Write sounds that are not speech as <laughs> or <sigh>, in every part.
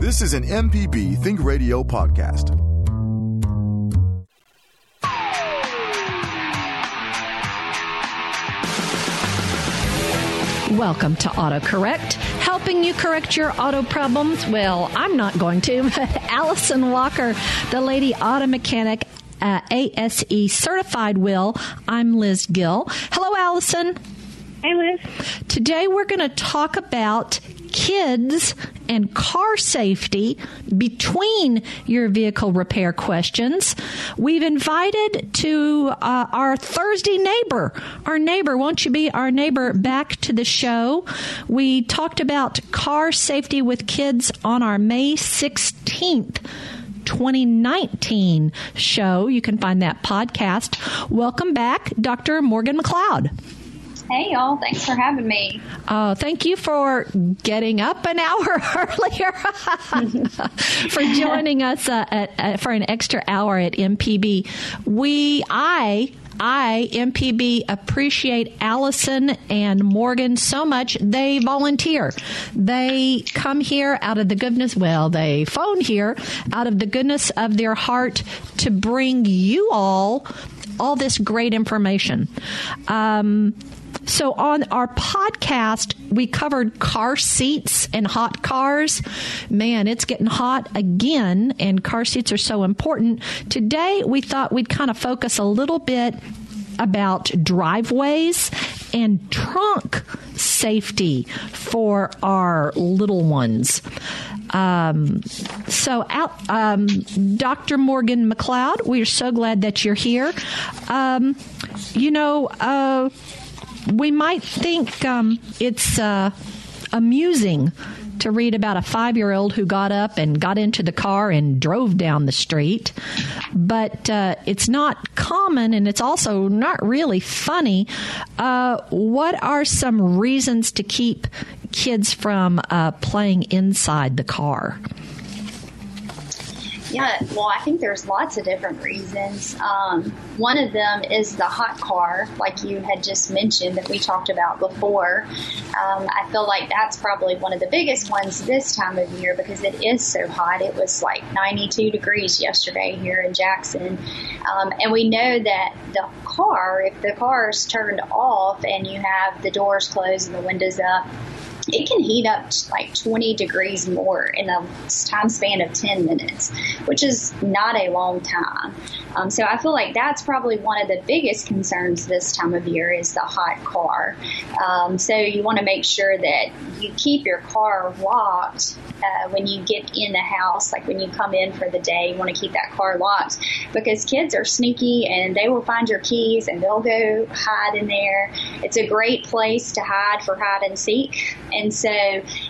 This is an MPB Think Radio podcast. Welcome to AutoCorrect, helping you correct your auto problems. Well, I'm not going to, <laughs> but Allison Walker, the lady auto mechanic, uh, ASE certified will. I'm Liz Gill. Hello, Allison. Hey, Liz. Today we're going to talk about kids and car safety between your vehicle repair questions. We've invited to uh, our Thursday neighbor, our neighbor, won't you be our neighbor back to the show? We talked about car safety with kids on our May 16th. 2019 show. You can find that podcast. Welcome back, Dr. Morgan McLeod. Hey, y'all. Thanks for having me. Uh, thank you for getting up an hour <laughs> earlier, <laughs> for joining us uh, at, at, for an extra hour at MPB. We, I, I, MPB, appreciate Allison and Morgan so much. They volunteer. They come here out of the goodness, well, they phone here out of the goodness of their heart to bring you all all this great information. Um, so on our podcast, we covered car seats and hot cars. Man, it's getting hot again, and car seats are so important. Today, we thought we'd kind of focus a little bit about driveways and trunk safety for our little ones. Um, so, um, Dr. Morgan McLeod, we are so glad that you're here. Um, you know, uh, we might think um, it's uh, amusing to read about a five year old who got up and got into the car and drove down the street. But uh, it's not common and it's also not really funny. Uh, what are some reasons to keep kids from uh, playing inside the car? Yeah, well, I think there's lots of different reasons. Um, one of them is the hot car, like you had just mentioned that we talked about before. Um, I feel like that's probably one of the biggest ones this time of year because it is so hot. It was like 92 degrees yesterday here in Jackson. Um, and we know that the car, if the car is turned off and you have the doors closed and the windows up, it can heat up like 20 degrees more in a time span of 10 minutes, which is not a long time. Um, so I feel like that's probably one of the biggest concerns this time of year is the hot car. Um, so you want to make sure that you keep your car locked uh, when you get in the house, like when you come in for the day, you want to keep that car locked because kids are sneaky and they will find your keys and they'll go hide in there. It's a great place to hide for hide and seek. And so,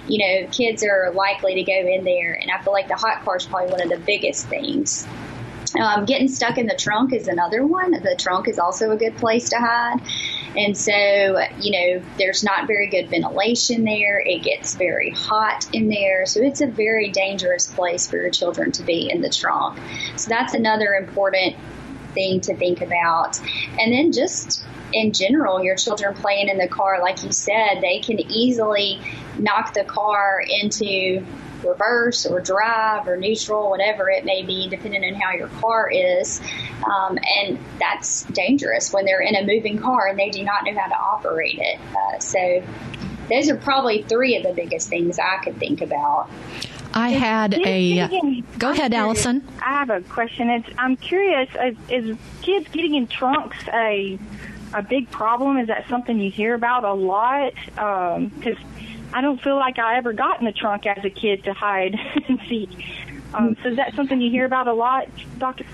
you know, kids are likely to go in there. And I feel like the hot car is probably one of the biggest things. Um, getting stuck in the trunk is another one. The trunk is also a good place to hide. And so, you know, there's not very good ventilation there. It gets very hot in there. So it's a very dangerous place for your children to be in the trunk. So that's another important thing to think about. And then just in general, your children playing in the car, like you said, they can easily knock the car into reverse or drive or neutral, whatever it may be, depending on how your car is. Um, and that's dangerous when they're in a moving car and they do not know how to operate it. Uh, so those are probably three of the biggest things I could think about. I had a. go ahead, Allison. I have a question. It's, I'm curious. Is, is kids getting in trunks a a big problem? Is that something you hear about a lot? Because um, I don't feel like I ever got in the trunk as a kid to hide <laughs> and seek. Um, so is that something you hear about a lot, Doctor?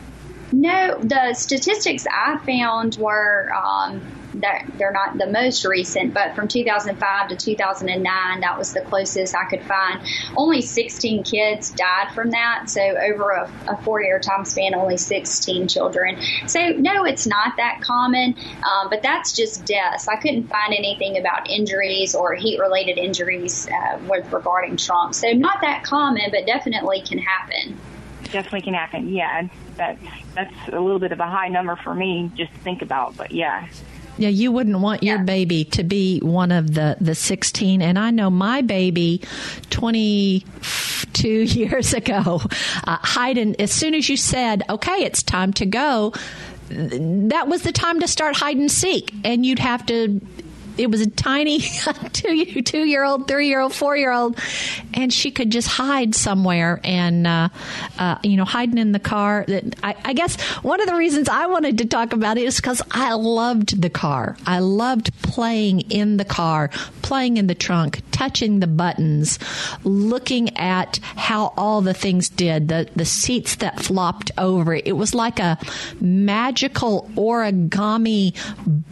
No, the statistics I found were um, that they're not the most recent, but from 2005 to 2009, that was the closest I could find. Only 16 kids died from that. So over a, a four-year time span, only 16 children. So no, it's not that common, um, but that's just deaths. I couldn't find anything about injuries or heat-related injuries uh, with regarding trunks. So not that common, but definitely can happen. Definitely can happen. Yeah, that's that's a little bit of a high number for me just to think about. But yeah, yeah, you wouldn't want your baby to be one of the, the 16. And I know my baby, 22 <laughs> years ago. Uh, hiding, as soon as you said, okay, it's time to go, that was the time to start hide and seek. And you'd have to it was a tiny <laughs> two two year old, three year old, four year old, and she could just hide somewhere and uh, uh, you know hiding in the car. I, I, guess one of the reasons I wanted to talk about it is because I loved the car. I loved playing in the car, playing in the trunk, touching the buttons, looking at how all the things did. The the seats that flopped over. It was like a magical origami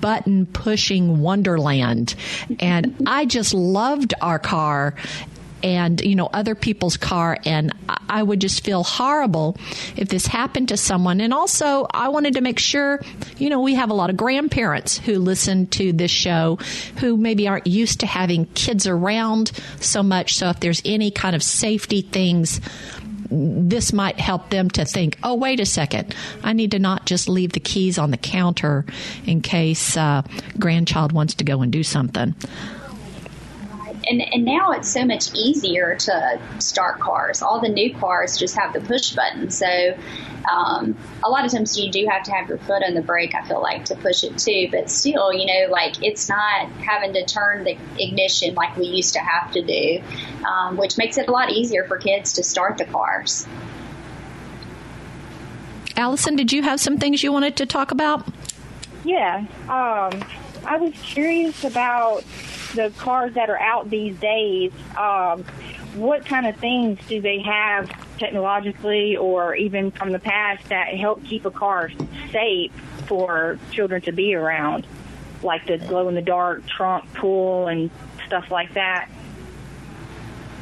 button pushing wonderland land. And I just loved our car and you know other people's car. And i would just feel horrible if this happened to someone. And also i wanted to make sure you know we have a lot of grandparents who listen to this show who maybe aren't used to having kids around so much. So if there's any kind of safety things this might help them to think, oh, wait a second, I need to not just leave the keys on the counter in case uh, grandchild wants to go and do something. And, and now it's so much easier to start cars. All the new cars just have the push button. So um, a lot of times you do have to have your foot on the brake, I feel like, to push it too. But still, you know, like it's not having to turn the ignition like we used to have to do, um, which makes it a lot easier for kids to start the cars. Allison, did you have some things you wanted to talk about? Yeah. Um, I was curious about the cars that are out these days. Um, what kind of things do they have technologically or even from the past that help keep a car safe for children to be around, like the glow in the dark trunk pull and stuff like that?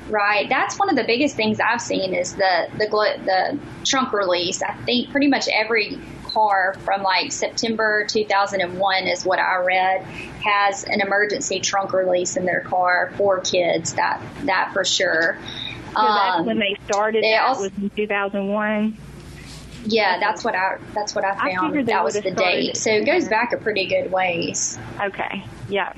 Right. That's one of the biggest things I've seen is the the the trunk release. I think pretty much every car from like September 2001 is what I read has an emergency trunk release in their car for kids. That that for sure. So that's um, when they started. They that also, was in 2001. Yeah, that's what I that's what I found. I that was the date. So it goes back a pretty good ways. Okay. Yeah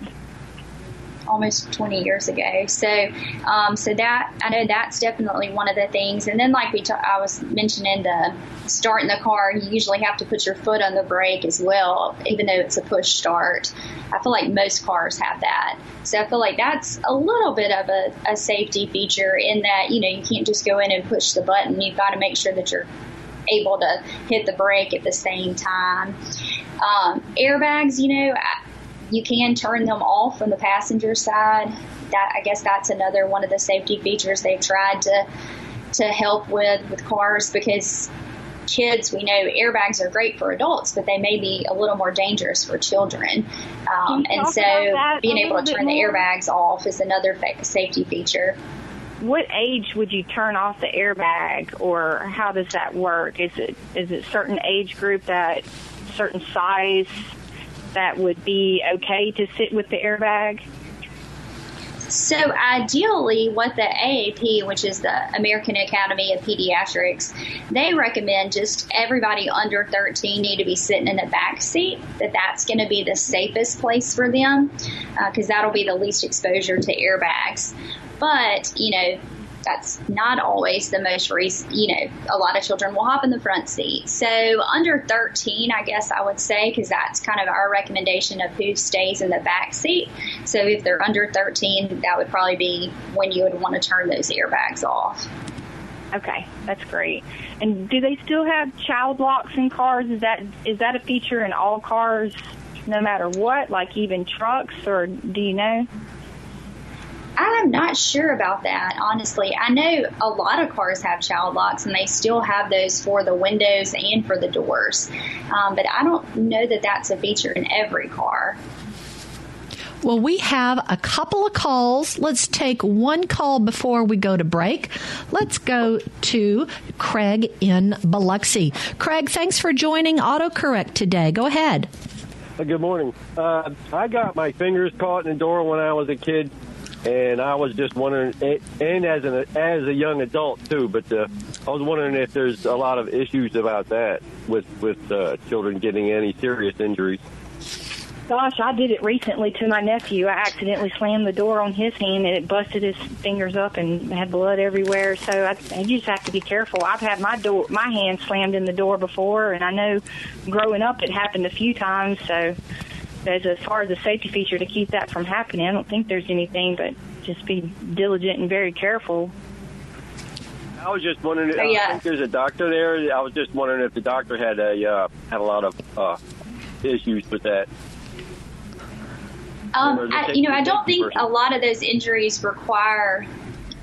almost 20 years ago. So, um, so that I know that's definitely one of the things. And then, like we, I was mentioning the starting the car, you usually have to put your foot on the brake as well, even though it's a push start. I feel like most cars have that. So I feel like that's a little bit of a, a safety feature in that you know you can't just go in and push the button. You've got to make sure that you're able to hit the brake at the same time. Um, airbags, you know, you can turn them off from the passenger side. That I guess that's another one of the safety features they've tried to to help with with cars because kids, we know airbags are great for adults, but they may be a little more dangerous for children. Um, and so being able to turn the airbags off is another fa- safety feature. What age would you turn off the airbag, or how does that work? Is it is it certain age group that certain size that would be okay to sit with the airbag? So ideally, what the AAP, which is the American Academy of Pediatrics, they recommend just everybody under 13 need to be sitting in the back seat. That that's going to be the safest place for them because uh, that'll be the least exposure to airbags. But you know, that's not always the most recent, you know, a lot of children will hop in the front seat. So under 13, I guess I would say, because that's kind of our recommendation of who stays in the back seat. So if they're under 13, that would probably be when you would want to turn those airbags off. Okay, that's great. And do they still have child locks in cars? Is that is that a feature in all cars, no matter what, like even trucks, or do you know? I'm not sure about that, honestly. I know a lot of cars have child locks and they still have those for the windows and for the doors. Um, but I don't know that that's a feature in every car. Well, we have a couple of calls. Let's take one call before we go to break. Let's go to Craig in Biloxi. Craig, thanks for joining AutoCorrect today. Go ahead. Good morning. Uh, I got my fingers caught in the door when I was a kid and I was just wondering, and as an as a young adult too, but uh, I was wondering if there's a lot of issues about that with with uh, children getting any serious injuries. Gosh, I did it recently to my nephew. I accidentally slammed the door on his hand and it busted his fingers up and had blood everywhere. So I, I just have to be careful. I've had my door, my hand slammed in the door before, and I know growing up it happened a few times. So as as far as a safety feature to keep that from happening, I don't think there's anything, but just be diligent and very careful. I was just wondering. Oh, yeah. I think there's a doctor there. I was just wondering if the doctor had a uh, had a lot of uh, issues with that. Um, I, you know, I don't think a lot of those injuries require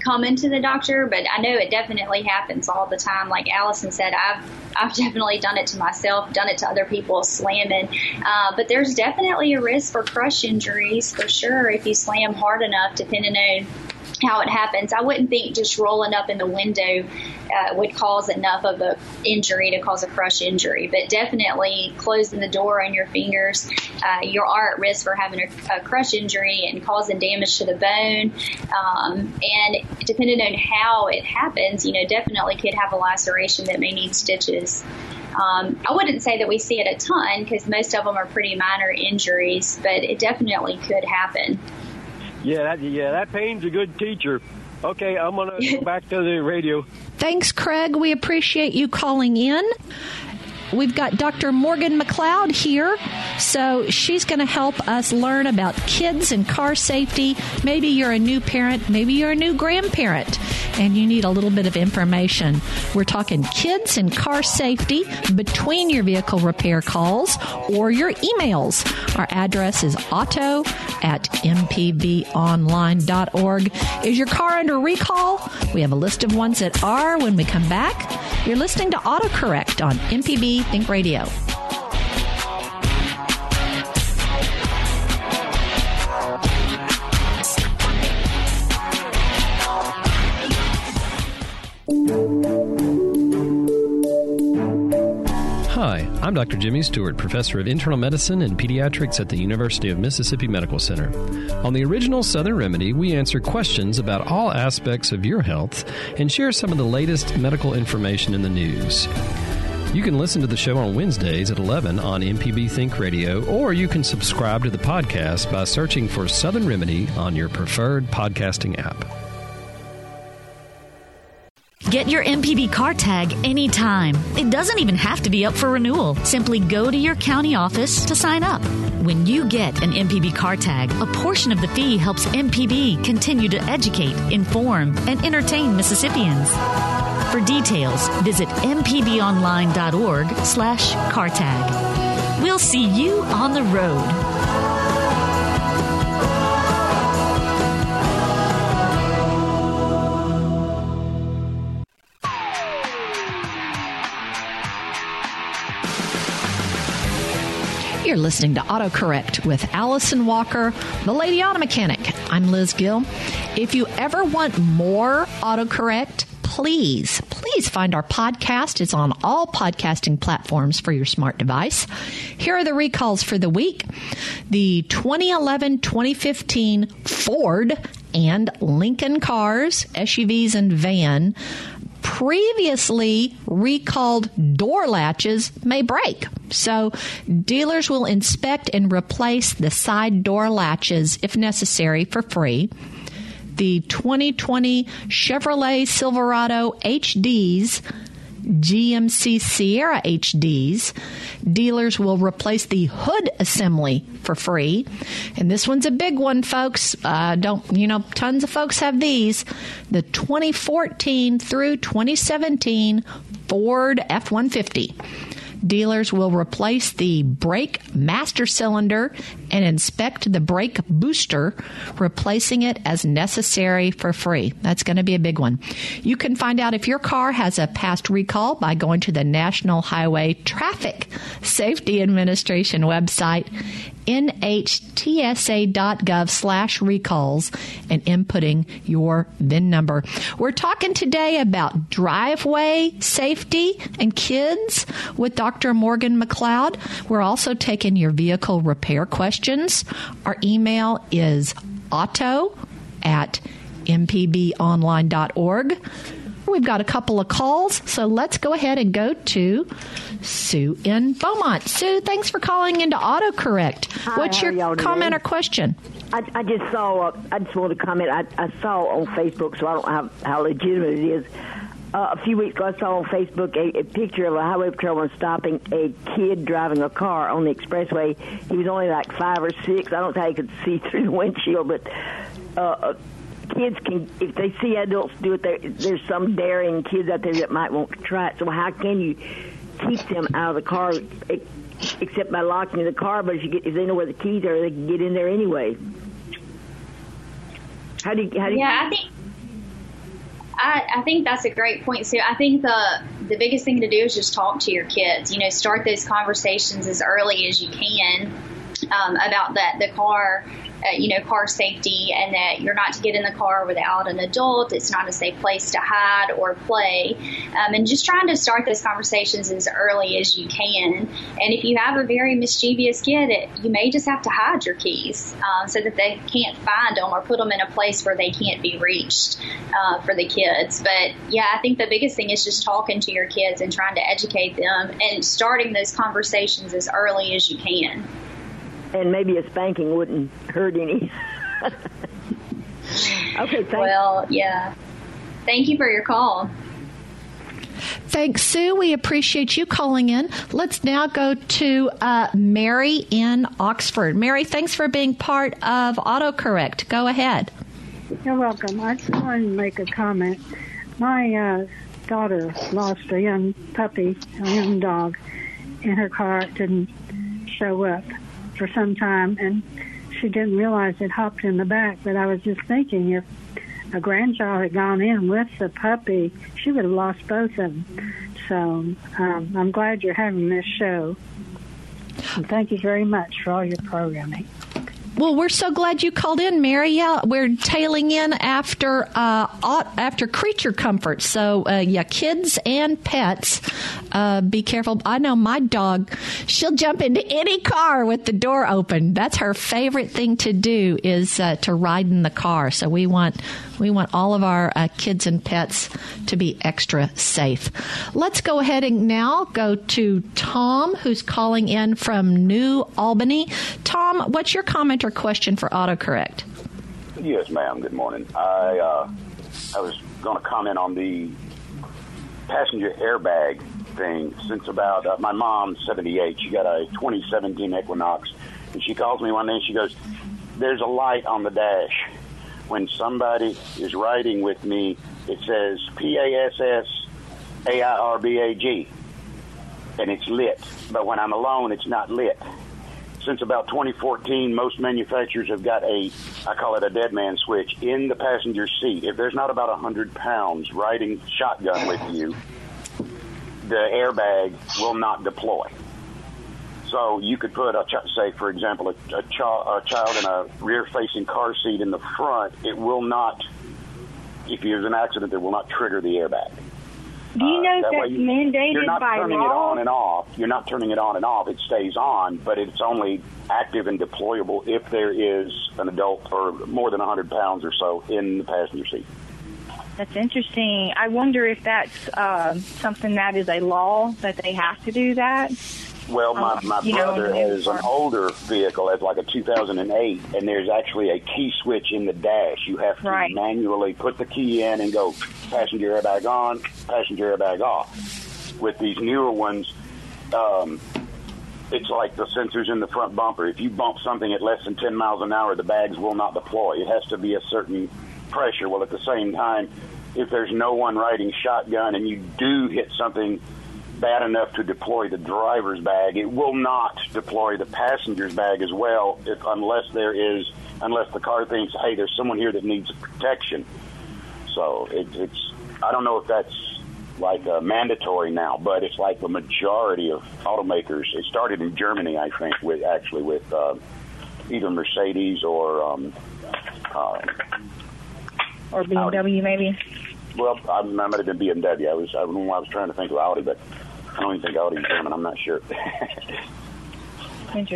coming to the doctor, but I know it definitely happens all the time. Like Allison said, I've I've <laughs> definitely done it to myself, done it to other people, slamming. Uh, but there's definitely a risk for crush injuries for sure if you slam hard enough, depending on how it happens. I wouldn't think just rolling up in the window uh, would cause enough of a injury to cause a crush injury, but definitely closing the door on your fingers, uh, you are at risk for having a, a, crush injury and causing damage to the bone. Um, and depending on how it happens, you know, definitely could have a laceration that may need stitches. Um, I wouldn't say that we see it a ton because most of them are pretty minor injuries, but it definitely could happen. Yeah, that, yeah, that pain's a good teacher. Okay, I'm gonna go <laughs> back to the radio. Thanks, Craig. We appreciate you calling in. We've got Dr. Morgan McLeod here, so she's going to help us learn about kids and car safety. Maybe you're a new parent, maybe you're a new grandparent, and you need a little bit of information. We're talking kids and car safety between your vehicle repair calls or your emails. Our address is auto at mpbonline.org. Is your car under recall? We have a list of ones that are when we come back. You're listening to AutoCorrect on MPB Think Radio. Hi, I'm Dr. Jimmy Stewart, professor of internal medicine and pediatrics at the University of Mississippi Medical Center. On the original Southern Remedy, we answer questions about all aspects of your health and share some of the latest medical information in the news. You can listen to the show on Wednesdays at 11 on MPB Think Radio, or you can subscribe to the podcast by searching for Southern Remedy on your preferred podcasting app. Get your MPB car tag anytime. It doesn't even have to be up for renewal. Simply go to your county office to sign up. When you get an MPB car tag, a portion of the fee helps MPB continue to educate, inform, and entertain Mississippians. For details, visit mpbonline.org slash car tag. We'll see you on the road. You're listening to AutoCorrect with Allison Walker, the Lady Auto Mechanic. I'm Liz Gill. If you ever want more AutoCorrect, please, please find our podcast. It's on all podcasting platforms for your smart device. Here are the recalls for the week. The 2011 2015 Ford and Lincoln cars, SUVs, and van previously recalled door latches may break. So dealers will inspect and replace the side door latches if necessary for free. The 2020 Chevrolet Silverado HDs GMC Sierra HDs, dealers will replace the hood assembly for free. And this one's a big one, folks. Uh, don't, you know, tons of folks have these. The 2014 through 2017 Ford F 150 dealers will replace the brake master cylinder and inspect the brake booster, replacing it as necessary for free. That's going to be a big one. You can find out if your car has a past recall by going to the National Highway Traffic Safety Administration website nhtsa.gov slash recalls and inputting your VIN number. We're talking today about driveway safety and kids with Dr. Morgan McLeod. We're also taking your vehicle repair questions. Our email is auto at mpbonline.org. We've got a couple of calls, so let's go ahead and go to Sue in Beaumont. Sue, thanks for calling into AutoCorrect. Hi, What's your comment doing? or question? I, I just saw. Uh, I just wanted to comment. I, I saw on Facebook, so I don't know how, how legitimate it is. Uh, a few weeks ago, I saw on Facebook a, a picture of a highway patrolman stopping a kid driving a car on the expressway. He was only like five or six. I don't how he could see <laughs> through the windshield, but uh, uh, kids can, if they see adults do it, there, there's some daring kids out there that might want to try it. So how can you keep them out of the car? Except by locking the car, but if you get if they know where the keys are, they can get in there anyway. How do you how do you Yeah, I think I, I think that's a great point, Sue. I think the the biggest thing to do is just talk to your kids. You know, start those conversations as early as you can um, about that the car, uh, you know, car safety, and that you're not to get in the car without an adult. It's not a safe place to hide or play, um, and just trying to start those conversations as early as you can. And if you have a very mischievous kid, it, you may just have to hide your keys um, so that they can't find them or put them in a place where they can't be reached uh, for the kids. But yeah, I think the biggest thing is just talking to your kids and trying to educate them and starting those conversations as early as you can. And maybe a spanking wouldn't hurt any. <laughs> okay, thanks. Well, yeah. Thank you for your call. Thanks, Sue. We appreciate you calling in. Let's now go to uh, Mary in Oxford. Mary, thanks for being part of AutoCorrect. Go ahead. You're welcome. I just wanted to make a comment. My uh, daughter lost a young puppy, a young dog, in her car. It didn't show up for some time, and she didn't realize it hopped in the back. But I was just thinking if a grandchild had gone in with the puppy, she would have lost both of them. So um, I'm glad you're having this show. And thank you very much for all your programming. Well, we're so glad you called in, Mary. Yeah, we're tailing in after uh, after creature comfort. So, uh, yeah, kids and pets, uh, be careful. I know my dog; she'll jump into any car with the door open. That's her favorite thing to do is uh, to ride in the car. So we want we want all of our uh, kids and pets to be extra safe. Let's go ahead and now go to Tom, who's calling in from New Albany. Tom, what's your comment or question for autocorrect? Yes, ma'am. Good morning. I uh, I was going to comment on the passenger airbag thing. Since about uh, my mom's 78, she got a 2017 Equinox, and she calls me one day and she goes, "There's a light on the dash. When somebody is riding with me, it says P A S S A I R B A G, and it's lit. But when I'm alone, it's not lit." since about 2014, most manufacturers have got a, I call it a dead man switch, in the passenger seat. If there's not about 100 pounds riding shotgun with you, the airbag will not deploy. So you could put, a, ch- say, for example, a, a, chi- a child in a rear-facing car seat in the front. It will not, if there's an accident, it will not trigger the airbag. Do you know Uh, if that that's you- mandated You're not by turning law? it on and off. You're not turning it on and off. It stays on, but it's only active and deployable if there is an adult or more than 100 pounds or so in the passenger seat. That's interesting. I wonder if that's uh, something that is a law that they have to do that. Well, my, Um, my know, brother in has an older vehicle, has like a 2008, and there's actually a key switch in the dash. You have to Right. manually put the key in and go passenger airbag on, passenger airbag off. With these newer ones, um, it's like the sensors in the front bumper. If you bump something at less than 10 miles an hour, the bags will not deploy. It has to be a certain pressure. Well, at the same time, if there's no one riding shotgun and you do hit something bad enough to deploy the driver's bag, it will not deploy the passenger's bag as well, if, unless there is, unless the car thinks, hey, there's someone here that needs protection. So it, it's, I don't know if that's like uh, mandatory now, but it's like the majority of automakers. It started in Germany, I think, with actually with uh, either Mercedes or um, uh, Or BMW, maybe. well, I, I might have been BMW. I was I, I was trying to think of Audi, but I don't even think Audi's German. I'm not sure.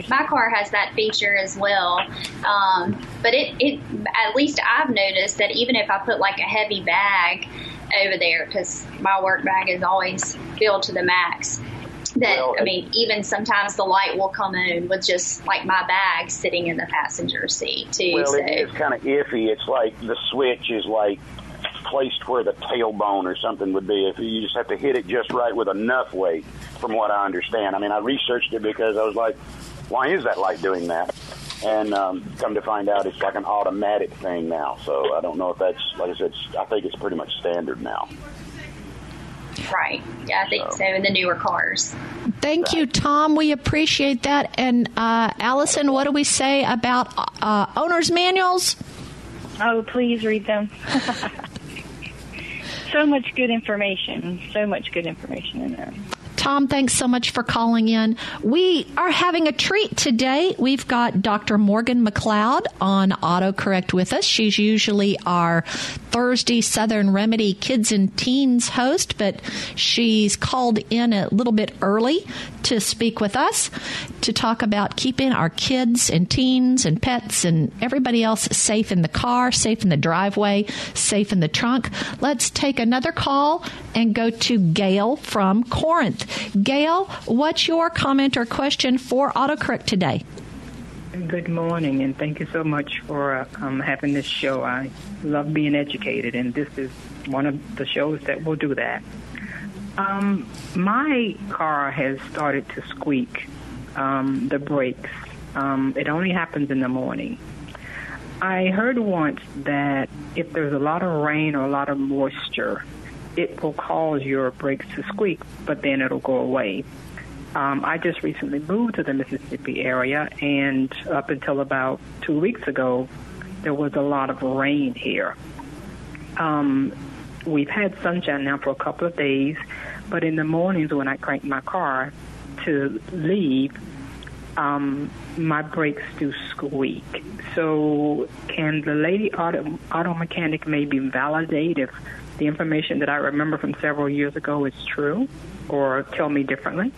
My car has that feature as well, um, but it, it at least I've noticed that even if I put like a heavy bag over there because my work bag is always filled to the max. That Well, I mean, even sometimes the light will come on with just like my bag sitting in the passenger seat too. Well, so it is kind of iffy. It's like the switch is like placed where the tailbone or something would be. If you just have to hit it just right with enough weight, from what I understand. I mean, I researched it because I was like, why is that light doing that? And um, come to find out, it's like an automatic thing now. So I don't know if that's like I said. I think it's pretty much standard now. Right, yeah, I think so. In the newer cars. Thank you, Tom. We appreciate that. And uh, Allison, what do we say about uh, owner's manuals? Oh, please read them. <laughs> so much good information. So much good information in there. Tom, thanks so much for calling in. We are having a treat today. We've got Dr. Morgan McLeod on autocorrect with us. She's usually our Thursday Southern Remedy Kids and Teens host, but she's called in a little bit early to speak with us to talk about keeping our kids and teens and pets and everybody else safe in the car, safe in the driveway, safe in the trunk. Let's take another call and go to Gail from Corinth. Gail, what's your comment or question for autocorrect today? Good morning, and thank you so much for uh, um, having this show. I love being educated, and this is one of the shows that will do that. Um, my car has started to squeak um, the brakes. Um, it only happens in the morning. I heard once that if there's a lot of rain or a lot of moisture, it will cause your brakes to squeak, but then it'll go away. Um, I just recently moved to the Mississippi area, and up until about two weeks ago, there was a lot of rain here. Um, we've had sunshine now for a couple of days, but in the mornings when I crank my car to leave, um, my brakes do squeak. So, can the lady auto, auto mechanic maybe validate if the information that I remember from several years ago is true, or tell me differently?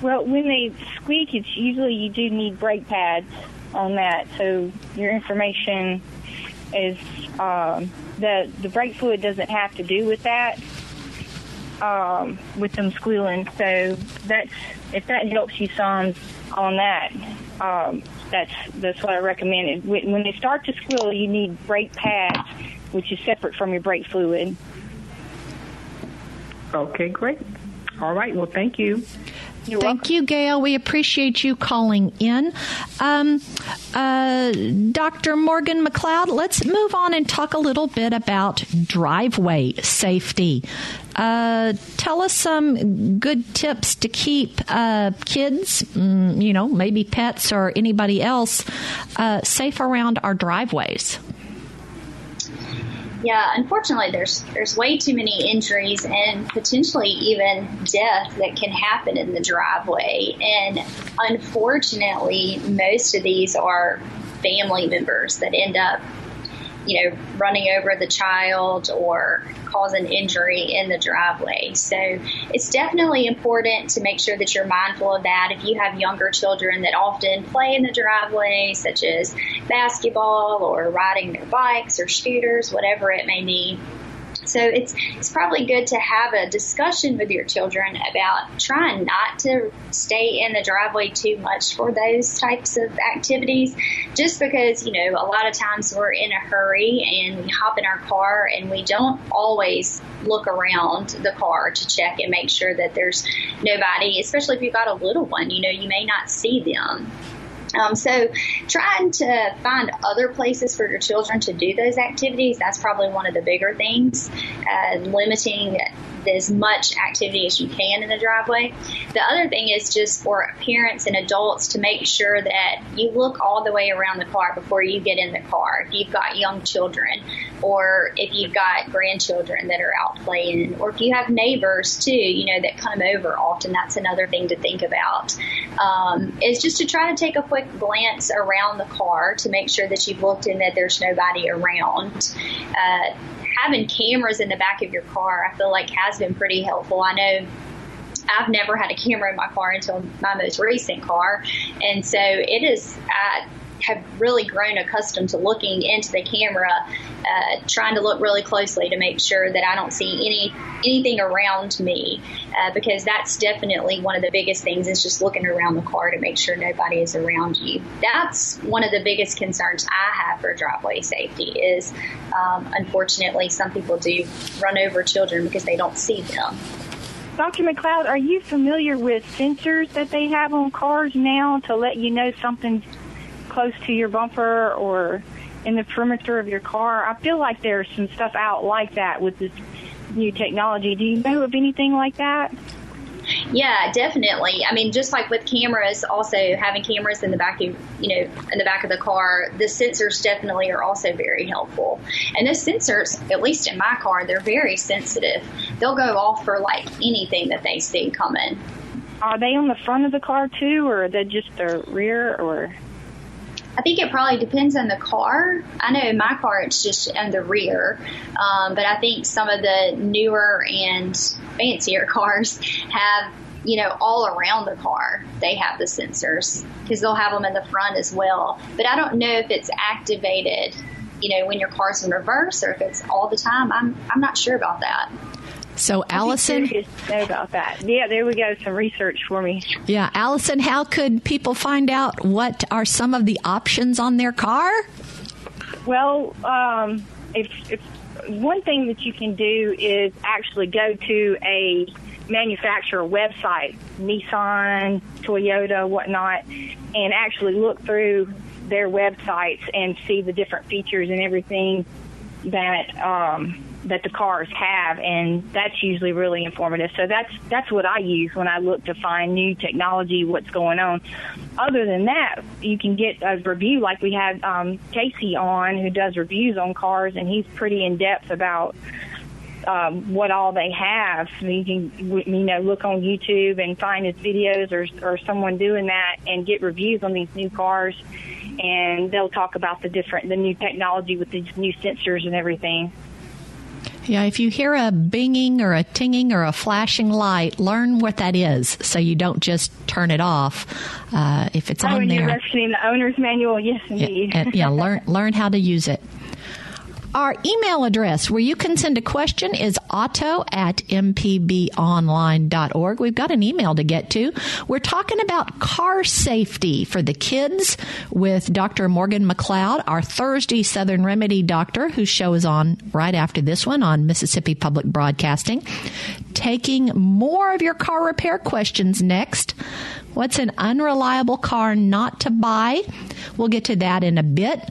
Well, when they squeak, it's usually you do need brake pads on that. So your information is um, the the brake fluid doesn't have to do with that. Um, with them squealing, so that's if that helps you some on that. Um, that's that's what I recommend. When when they start to squeal, you need brake pads, which is separate from your brake fluid. Okay, great. All right. Well, thank you. Thank you, Gail. We appreciate you calling in. Um, uh, Dr. Morgan McLeod, let's move on and talk a little bit about driveway safety. Uh, tell us some good tips to keep uh, kids, mm, you know, maybe pets or anybody else, uh, safe around our driveways. Yeah, unfortunately, there's there's way too many injuries and potentially even death that can happen in the driveway. And unfortunately, most of these are family members that end up, you know, running over the child or cause an injury in the driveway. So it's definitely important to make sure that you're mindful of that. If you have younger children that often play in the driveway, such as basketball or riding their bikes or scooters, whatever it may be, so it's it's probably good to have a discussion with your children about trying not to stay in the driveway too much for those types of activities. Just because you know a lot of times we're in a hurry and we hop in our car and we don't always look around the car to check and make sure that there's nobody. Especially if you've got a little one, you know you may not see them. Um, so, trying to find other places for your children to do those activities, that's probably one of the bigger things. Uh, limiting as much activity as you can in the driveway. The other thing is just for parents and adults to make sure that you look all the way around the car before you get in the car. If you've got young children, or if you've got grandchildren that are out playing, or if you have neighbors too, you know, that come over often, that's another thing to think about. Um, is just to try to take a quick glance around the car to make sure that you've looked and that there's nobody around. Uh, having cameras in the back of your car, I feel like has been pretty helpful. I know I've never had a camera in my car until my most recent car, and so it is. Uh, have really grown accustomed to looking into the camera, uh, trying to look really closely to make sure that I don't see any anything around me, uh, because that's definitely one of the biggest things is just looking around the car to make sure nobody is around you. That's one of the biggest concerns I have for driveway safety. Is um, unfortunately some people do run over children because they don't see them. Dr. McLeod, are you familiar with sensors that they have on cars now to let you know something's close to your bumper or in the perimeter of your car? I feel like there's some stuff out like that with this new technology. Do you know of anything like that? Yeah, definitely. I mean, just like with cameras, also having cameras in the back of you know in the back of the car, the sensors definitely are also very helpful. And those sensors, at least in my car, they're very sensitive. They'll go off for like anything that they see coming. Are they on the front of the car too, or are they just the rear, or? I think it probably depends on the car. I know in my car it's just in the rear, um, but I think some of the newer and fancier <laughs> cars have, you know, all around the car. They have the sensors because they'll have them in the front as well. But I don't know if it's activated, you know, when your car's in reverse or if it's all the time. I'm I'm not sure about that. So, Allison, know about that. Yeah, there we go. Some research for me. Yeah, Allison, how could people find out what are some of the options on their car? Well, um, if, if one thing that you can do is actually go to a manufacturer website, Nissan, Toyota, whatnot, and actually look through their websites and see the different features and everything that um, that the cars have, and that's usually really informative. So that's that's what I use when I look to find new technology, what's going on. Other than that, you can get a review like we had um, Casey on, who does reviews on cars, and he's pretty in depth about um, what all they have. You can, you know, look on YouTube and find his videos or, or someone doing that and get reviews on these new cars. And they'll talk about the different, the new technology with these new sensors and everything. Yeah, if you hear a binging or a tinging or a flashing light, learn what that is so you don't just turn it off. Uh, if it's oh, on there, you're referencing the owner's manual. Yes, indeed. yeah, yeah, learn learn how to use it. Our email address where you can send a question is auto at mpbonline.org. We've got an email to get to. We're talking about car safety for the kids with Dr. Morgan McLeod, our Thursday Southern Remedy doctor, whose show is on right after this one on Mississippi Public Broadcasting. Taking more of your car repair questions next. What's an unreliable car not to buy? We'll get to that in a bit.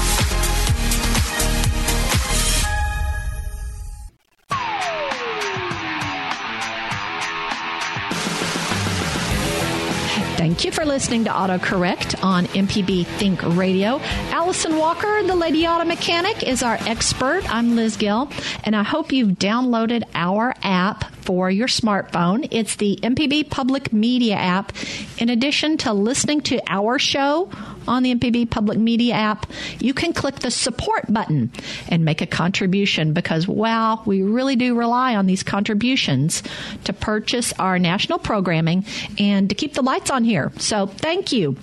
Thank you for listening to AutoCorrect on MPB Think Radio. Allison Walker, the Lady Auto Mechanic, is our expert. I'm Liz Gill, and I hope you've downloaded our app for your smartphone. It's the MPB Public Media app. In addition to listening to our show on the MPB Public Media app, you can click the support button and make a contribution because, wow, we really do rely on these contributions to purchase our national programming and to keep the lights on here. So thank you.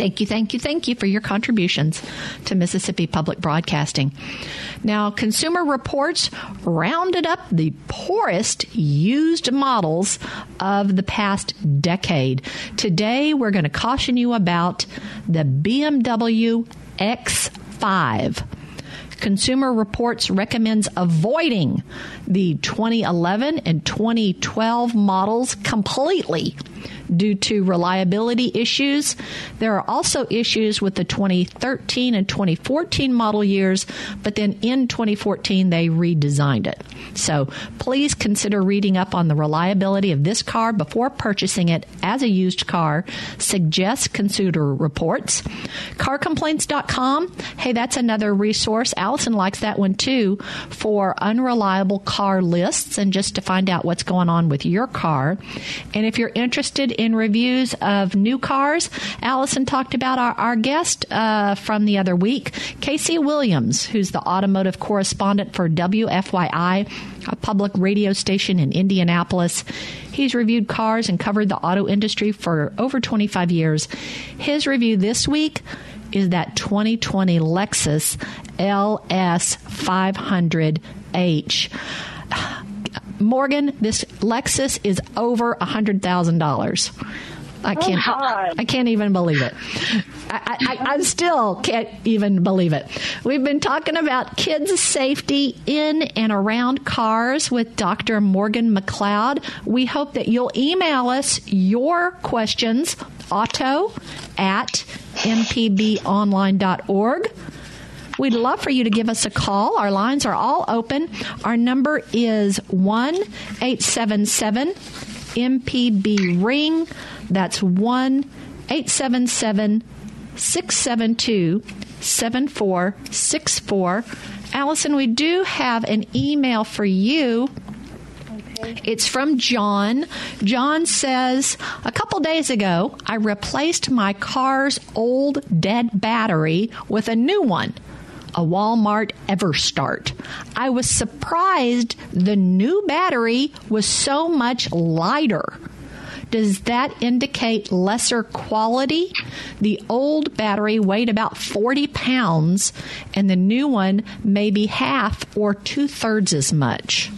Thank you, thank you, thank you for your contributions to Mississippi Public Broadcasting. Now, Consumer Reports rounded up the poorest used models of the past decade. Today, we're going to caution you about the BMW X5. Consumer Reports recommends avoiding the 2011 and 2012 models completely due to reliability issues. There are also issues with the 2013 and 2014 model years, but then in 2014 they redesigned it. So please consider reading up on the reliability of this car before purchasing it as a used car. Suggest consumer reports. Carcomplaints.com. Hey, that's another resource. Allison likes that one too for unreliable car lists and just to find out what's going on with your car. And if you're interested in reviews of new cars. Allison talked about our, our guest uh, from the other week, Casey Williams, who's the automotive correspondent for WFYI, a public radio station in Indianapolis. He's reviewed cars and covered the auto industry for over 25 years. His review this week is that 2020 Lexus LS 500H. Morgan, this Lexus is over a hundred thousand dollars. I oh, can't. Oh I can't even believe it. I, I, I, still can't even believe it. We've been talking about kids' safety in and around cars with Dr. Morgan McLeod. We hope that you'll email us your questions, auto at mpbonline.org. We'd love for you to give us a call. Our lines are all open. Our number is 1 877 MPB Ring. That's 1 877 672 7464. Allison, we do have an email for you. It's from John. John says, A couple days ago, I replaced my car's old dead battery with a new one a Walmart EverStart. I was surprised the new battery was so much lighter. Does that indicate lesser quality? The old battery weighed about 40 pounds, and the new one maybe half or two thirds as much.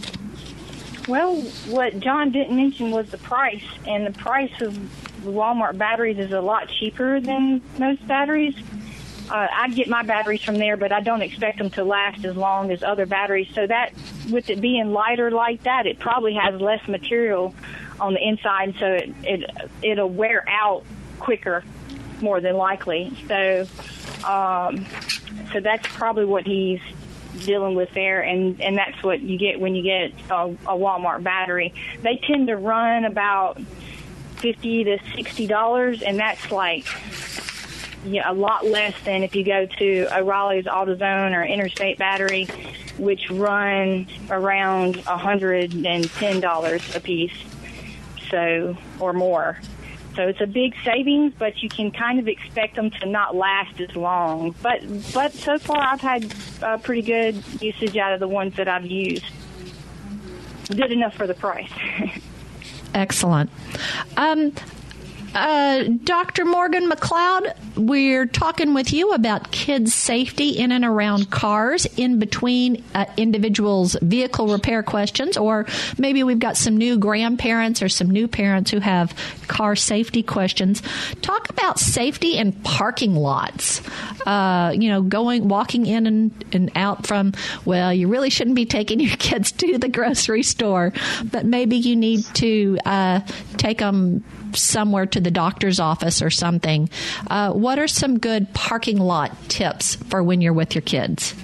Well, what John didn't mention was the price, and the price of Walmart batteries is a lot cheaper than most batteries uh, I get my batteries from there, but I don't expect them to last as long as other batteries. So that, with it being lighter like that, it probably has less material on the inside, so it, it it'll wear out quicker, more than likely. So, um, so that's probably what he's dealing with there, and and that's what you get when you get a, a Walmart battery. They tend to run about fifty to sixty dollars, and that's like yeah, a lot less than if you go to O'Reilly's AutoZone or Interstate Battery, which run around $110 a piece, so or more. So it's a big savings, but you can kind of expect them to not last as long. But but so far, I've had uh, pretty good usage out of the ones that I've used. Good enough for the price. <laughs> Excellent. Um, uh, Dr. Morgan McLeod, we're talking with you about kids' safety in and around cars in between uh, individuals' vehicle repair questions, or maybe we've got some new grandparents or some new parents who have car safety questions. Talk about safety in parking lots. Uh, you know, going, walking in and, and out from, well, you really shouldn't be taking your kids <laughs> to the grocery store, but maybe you need to uh, take them somewhere to the doctor's office or something, uh, what are some good parking lot tips for when you're with your kids?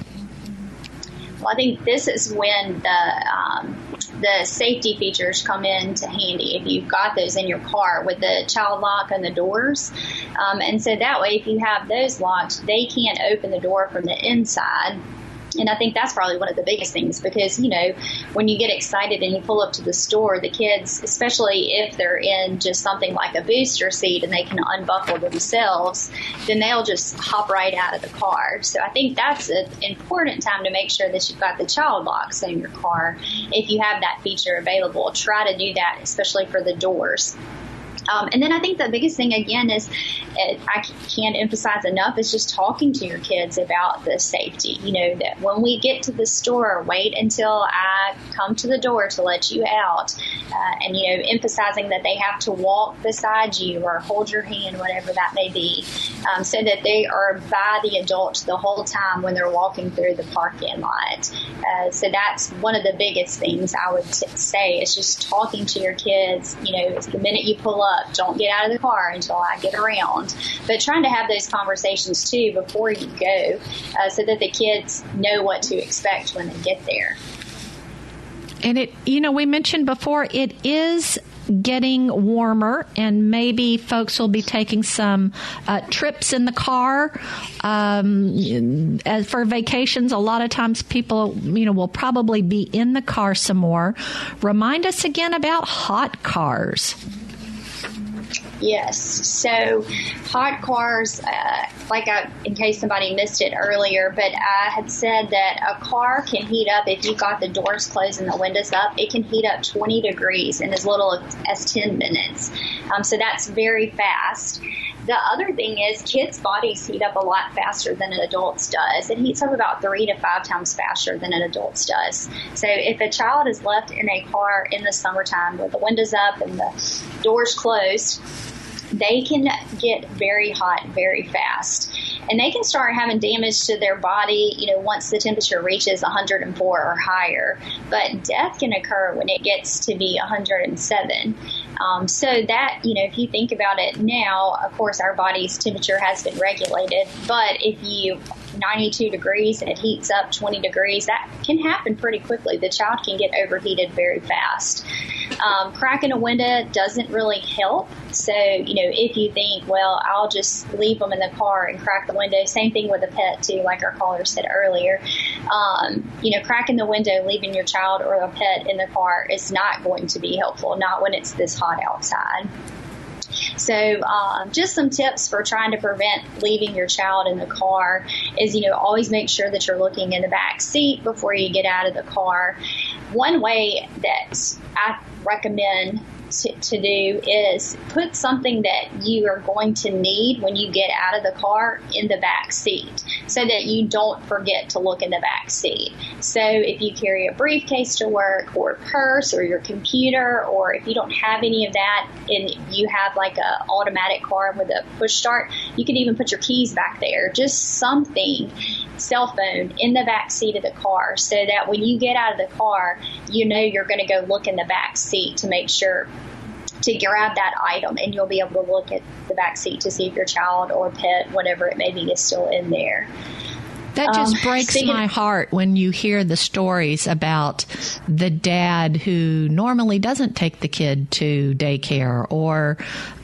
Well, I think this is when the um, the safety features come into handy if you've got those in your car with the child lock on the doors. Um, and so that way, if you have those locked, they can't open the door from the inside and I think that's probably one of the biggest things because, you know, when you get excited and you pull up to the store, the kids, especially if they're in just something like a booster seat and they can unbuckle themselves, then they'll just hop right out of the car. So I think that's an important time to make sure that you've got the child locks in your car. If you have that feature available, try to do that, especially for the doors. Um, and then I think the biggest thing again is it, I can't emphasize enough is just talking to your kids about the safety. You know that when we get to the store, wait until I come to the door to let you out, uh, and you know emphasizing that they have to walk beside you or hold your hand, whatever that may be, um, so that they are by the adult the whole time when they're walking through the parking lot. Uh, so that's one of the biggest things I would t- say is just talking to your kids. You know, the minute you pull up up. Don't get out of the car until I get around. But trying to have those conversations too before you go uh, so that the kids know what to expect when they get there. And it, you know, we mentioned before, it is getting warmer, and maybe folks will be taking some uh, trips in the car. Um, for vacations, a lot of times people, you know, will probably be in the car some more. Remind us again about hot cars. Yes. So hot cars, uh, like I, in case somebody missed it earlier, but I had said that a car can heat up if you've got the doors closed and the windows up. It can heat up 20 degrees in as little as 10 minutes. Um, so that's very fast. The other thing is kids' bodies heat up a lot faster than an adult's does. It heats up about three to five times faster than an adult's does. So if a child is left in a car in the summertime with the windows up and the doors closed, they can get very hot very fast. And they can start having damage to their body, you know, once the temperature reaches 104 or higher. But death can occur when it gets to be 107. Um, so that, you know, if you think about it now, of course, our body's temperature has been regulated. But if you 92 degrees and it heats up 20 degrees, that can happen pretty quickly. The child can get overheated very fast. Um, cracking a window doesn't really help. So, you know, if you think, well, I'll just leave them in the car and crack the window, same thing with a pet, too, like our caller said earlier. Um, you know, cracking the window, leaving your child or a pet in the car is not going to be helpful, not when it's this hot outside. So, um, just some tips for trying to prevent leaving your child in the car is, you know, always make sure that you're looking in the back seat before you get out of the car. One way that I recommend to, to do is put something that you are going to need when you get out of the car in the back seat so that you don't forget to look in the back seat. So if you carry a briefcase to work or a purse or your computer or if you don't have any of that and you have like a automatic car with a push start, you can even put your keys back there. Just something cell phone in the back seat of the car so that when you get out of the car, you know you're going to go look in the back seat to make sure to grab that item and you'll be able to look at the back seat to see if your child or pet, whatever it may be, is still in there. That just um, breaks my heart when you hear the stories about the dad who normally doesn't take the kid to daycare or,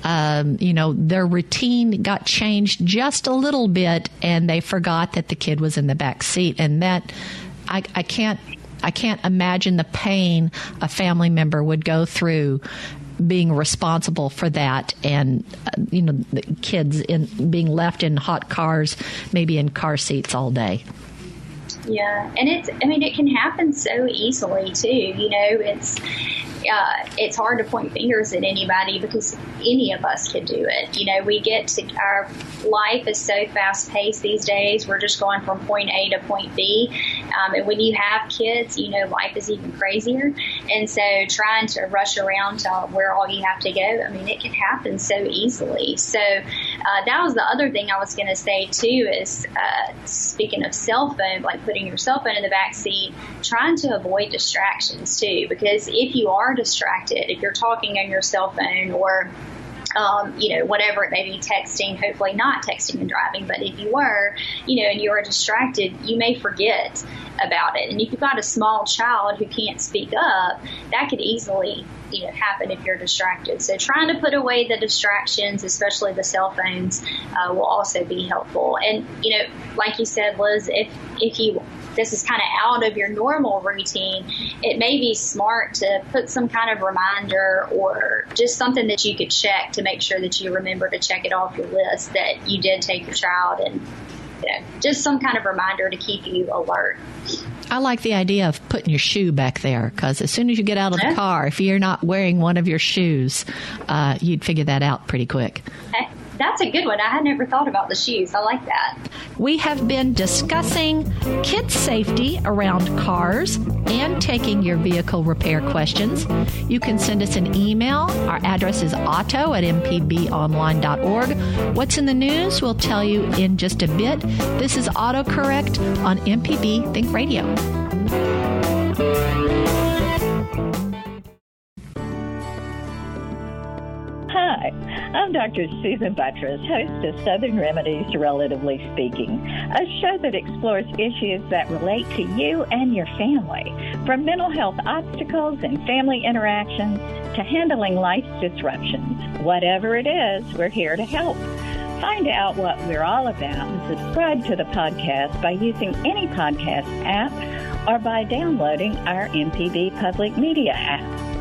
um, you know, their routine got changed just a little bit and they forgot that the kid was in the back seat. And that, I, I can't I can't imagine the pain a family member would go through being responsible for that and uh, you know kids in being left in hot cars maybe in car seats all day yeah and it's i mean it can happen so easily too you know it's uh, it's hard to point fingers at anybody because any of us can do it. You know, we get to our life is so fast paced these days. We're just going from point A to point B. Um, and when you have kids, you know, life is even crazier. And so trying to rush around to where all you have to go, I mean, it can happen so easily. So uh, that was the other thing I was going to say too is uh, speaking of cell phone, like putting your cell phone in the back seat, trying to avoid distractions too, because if you are distracted, if you're talking on your cell phone or um, you know, whatever it may be, texting, hopefully not texting and driving, but if you were, you know, and you are distracted, you may forget about it. And if you've got a small child who can't speak up, that could easily, you know, happen if you're distracted. So trying to put away the distractions, especially the cell phones, uh, will also be helpful. And, you know, like you said, Liz, if, if you this is kind of out of your normal routine, it may be smart to put some kind of reminder or just something that you could check to make sure that you remember to check it off your list that you did take your child and you know, just some kind of reminder to keep you alert. I like the idea of putting your shoe back there because as soon as you get out of the car, if you're not wearing one of your shoes, uh, you'd figure that out pretty quick. Okay. That's a good one. I had never thought about the shoes. I like that. We have been discussing kid safety around cars and taking your vehicle repair questions. You can send us an email. Our address is auto at mpbonline.org. What's in the news? We'll tell you in just a bit. This is AutoCorrect on MPB Think Radio. I'm Dr. Susan Buttross, host of Southern Remedies, Relatively Speaking, a show that explores issues that relate to you and your family, from mental health obstacles and family interactions to handling life's disruptions. Whatever it is, we're here to help. Find out what we're all about and subscribe to the podcast by using any podcast app or by downloading our MPB Public Media app.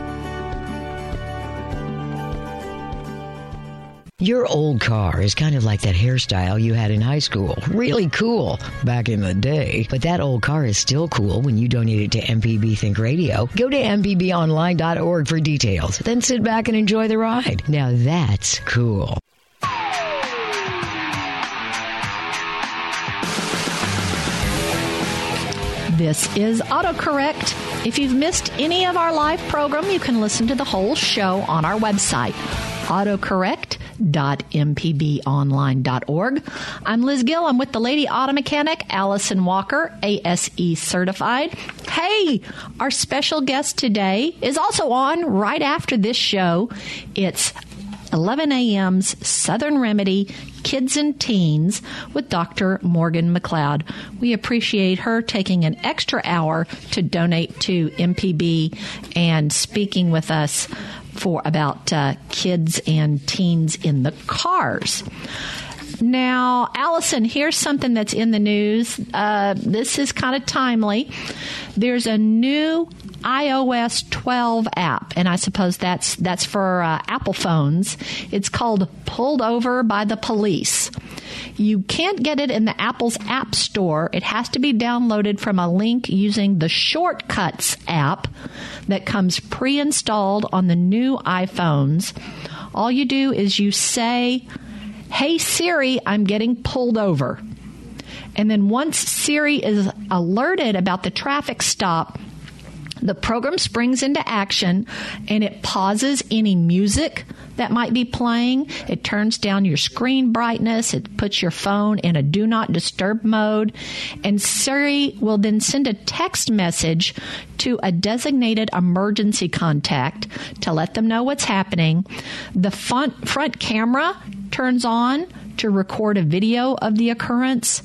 Your old car is kind of like that hairstyle you had in high school. Really cool back in the day. But that old car is still cool when you donate it to MPB Think Radio. Go to MPBOnline.org for details. Then sit back and enjoy the ride. Now that's cool. This is AutoCorrect. If you've missed any of our live program, you can listen to the whole show on our website, autocorrect.mpbonline.org. I'm Liz Gill. I'm with the Lady Auto Mechanic, Allison Walker, ASE certified. Hey, our special guest today is also on right after this show. It's 11 a.m.'s Southern Remedy Kids and Teens with Dr. Morgan McLeod. We appreciate her taking an extra hour to donate to MPB and speaking with us for about uh, kids and teens in the cars. Now, Allison, here's something that's in the news. Uh, this is kind of timely. There's a new iOS 12 app, and I suppose that's that's for uh, Apple phones. It's called Pulled Over by the Police. You can't get it in the Apple's App Store. It has to be downloaded from a link using the Shortcuts app that comes pre-installed on the new iPhones. All you do is you say, "Hey Siri, I'm getting pulled over." And then once Siri is alerted about the traffic stop, the program springs into action and it pauses any music that might be playing. It turns down your screen brightness. It puts your phone in a do not disturb mode. And Siri will then send a text message to a designated emergency contact to let them know what's happening. The front, front camera turns on to record a video of the occurrence.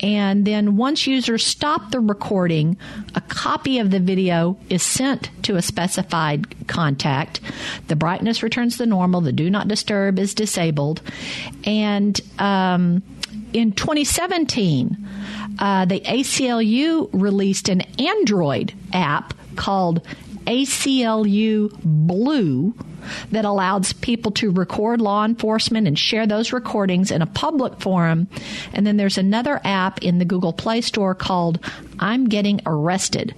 And then once users stop the recording, a copy of the video is sent to a specified contact. The brightness returns to normal. The do not disturb is disabled. And um, in 2017, uh, the ACLU released an Android app called ACLU Blue that allows people to record law enforcement and share those recordings in a public forum. And then there's another app in the Google Play Store called I'm Getting Arrested.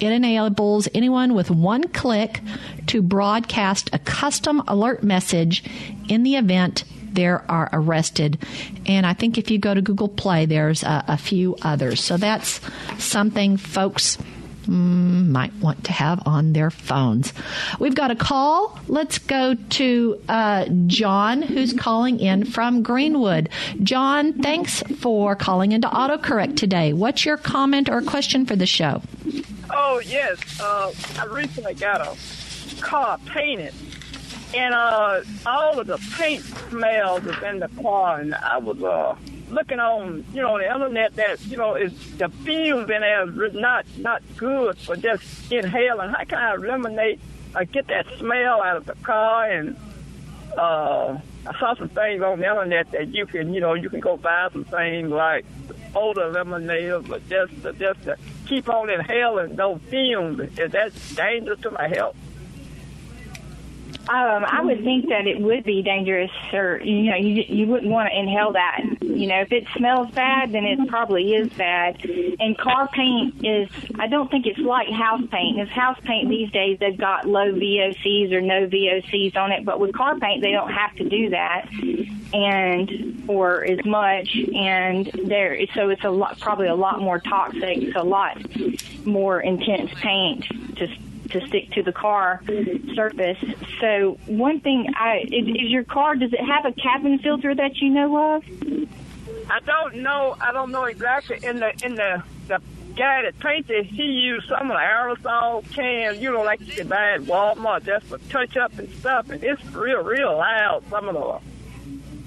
It enables anyone with one click to broadcast a custom alert message in the event they are arrested. And I think if you go to Google Play, there's a, a few others. So that's something folks might want to have on their phones. We've got a call. Let's go to uh, John, who's calling in from Greenwood. John, thanks for calling into AutoCorrect today. What's your comment or question for the show? Oh, yes. Uh, I recently got a car painted, and uh, all of the paint smells is in the car, and I was uh, looking on, you know, the internet that, you know, is the fumes in there not not good for just inhaling. How can I eliminate or get that smell out of the car? And uh, I saw some things on the internet that you can, you know, you can go buy some things like odor eliminator, but just to, just to keep on inhaling those fumes. Is that dangerous to my health? Um, I would think that it would be dangerous, or you know, you you wouldn't want to inhale that. You know, if it smells bad, then it probably is bad. And car paint is, I don't think it's like house paint. Because house paint these days, they've got low VOCs or no VOCs on it, but with car paint, they don't have to do that, and or as much. And there, so it's a lot, probably a lot more toxic. It's a lot more intense paint to to stick to the car surface. So one thing, I is, is your car. Does it have a cabin filter that you know of? I don't know. I don't know exactly. In the in the the guy that painted, he used some of the aerosol cans, you know, like you can buy at Walmart just for touch up and stuff. And it's real, real loud. Some of the,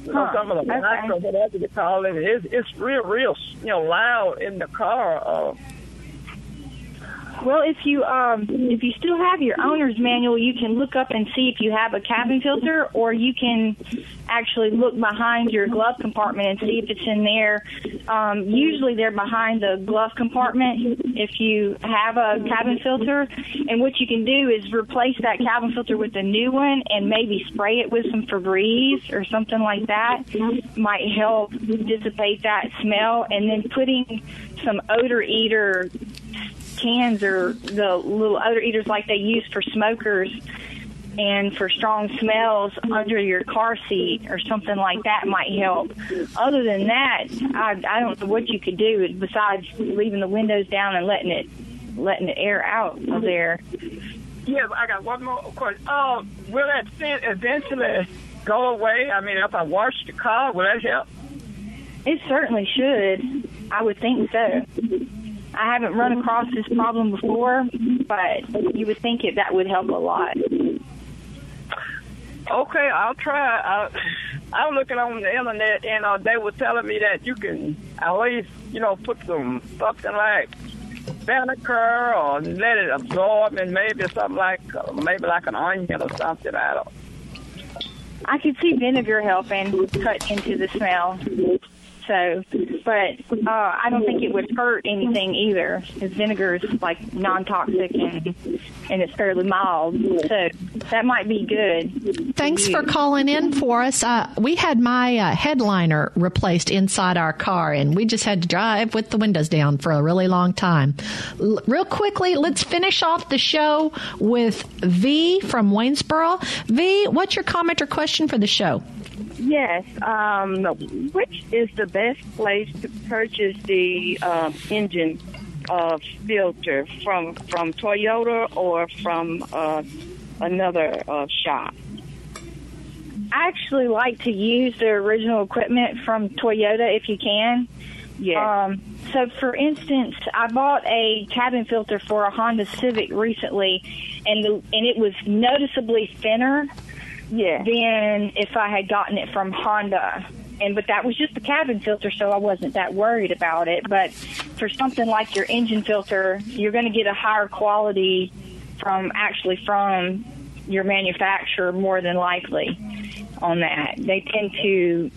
you know, Huh, some of the okay. or whatever you call it. It's it's real, real, you know, loud in the car. Uh, Well, if you um if you still have your owner's manual, you can look up and see if you have a cabin filter, or you can actually look behind your glove compartment and see if it's in there. Um, usually, they're behind the glove compartment if you have a cabin filter. And what you can do is replace that cabin filter with a new one, and maybe spray it with some Febreze or something like that. Might help dissipate that smell, and then putting some odor eater cans or the little odor eaters like they use for smokers and for strong smells under your car seat or something like that might help. Other than that, I, I don't know what you could do besides leaving the windows down and letting it letting the air out of there. yeah, I got one more question. Oh, will that scent eventually go away? I mean, if I wash the car, will that help? It certainly should. I would think so. I haven't run across this problem before, but you would think it that would help a lot. Okay, I'll try. I, I was looking on the internet, and uh, they were telling me that you can at least, you know, put some something like vinegar or let it absorb, and maybe something like uh, maybe like an onion or something. I don't. I could see vinegar helping cut into the smell. So, but uh, I don't think it would hurt anything either, because vinegar is like non-toxic and and it's fairly mild. So that might be good. Thanks for calling in for us. Uh, we had my uh, headliner replaced inside our car, and we just had to drive with the windows down for a really long time. L- real quickly, let's finish off the show with V from Waynesboro. V, what's your comment or question for the show? Yes. Um, which is the best place to purchase the um, engine uh, filter from from Toyota or from uh, another uh, shop? I actually like to use the original equipment from Toyota if you can. Yeah. Um, so, for instance, I bought a cabin filter for a Honda Civic recently, and the, and it was noticeably thinner yeah. than if I had gotten it from Honda. And but that was just the cabin filter, so I wasn't that worried about it. But for something like your engine filter, you're going to get a higher quality from actually from your manufacturer more than likely on that. They tend to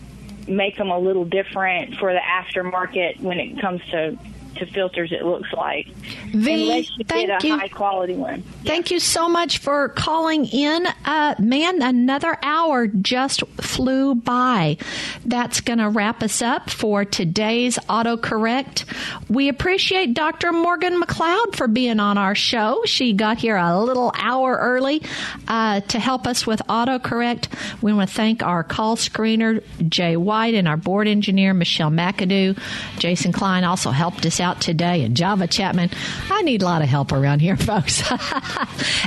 make them a little different for the aftermarket when it comes to to filters. It looks like V, thank get a you. high quality one. Thank you so much for calling in. Uh, man, another hour just flew by. That's going to wrap us up for today's autocorrect. We appreciate Dr. Morgan McLeod for being on our show. She got here a little hour early uh, to help us with autocorrect. We want to thank our call screener, Jay White, and our board engineer, Michelle McAdoo. Jason Klein also helped us out today, and Java Chapman. I need a lot of help around here, <laughs> folks.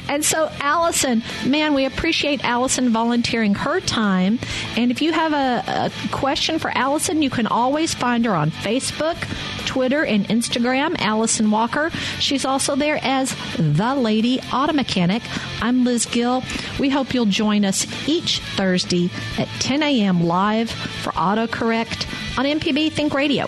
and so, Allison, man, we appreciate Allison volunteering her time. And if you have a, a question for Allison, you can always find her on Facebook, Twitter, and Instagram, Allison Walker. She's also there as The Lady Auto Mechanic. I'm Liz Gill. We hope you'll join us each Thursday at 10 a.m. live for AutoCorrect on MPB Think Radio.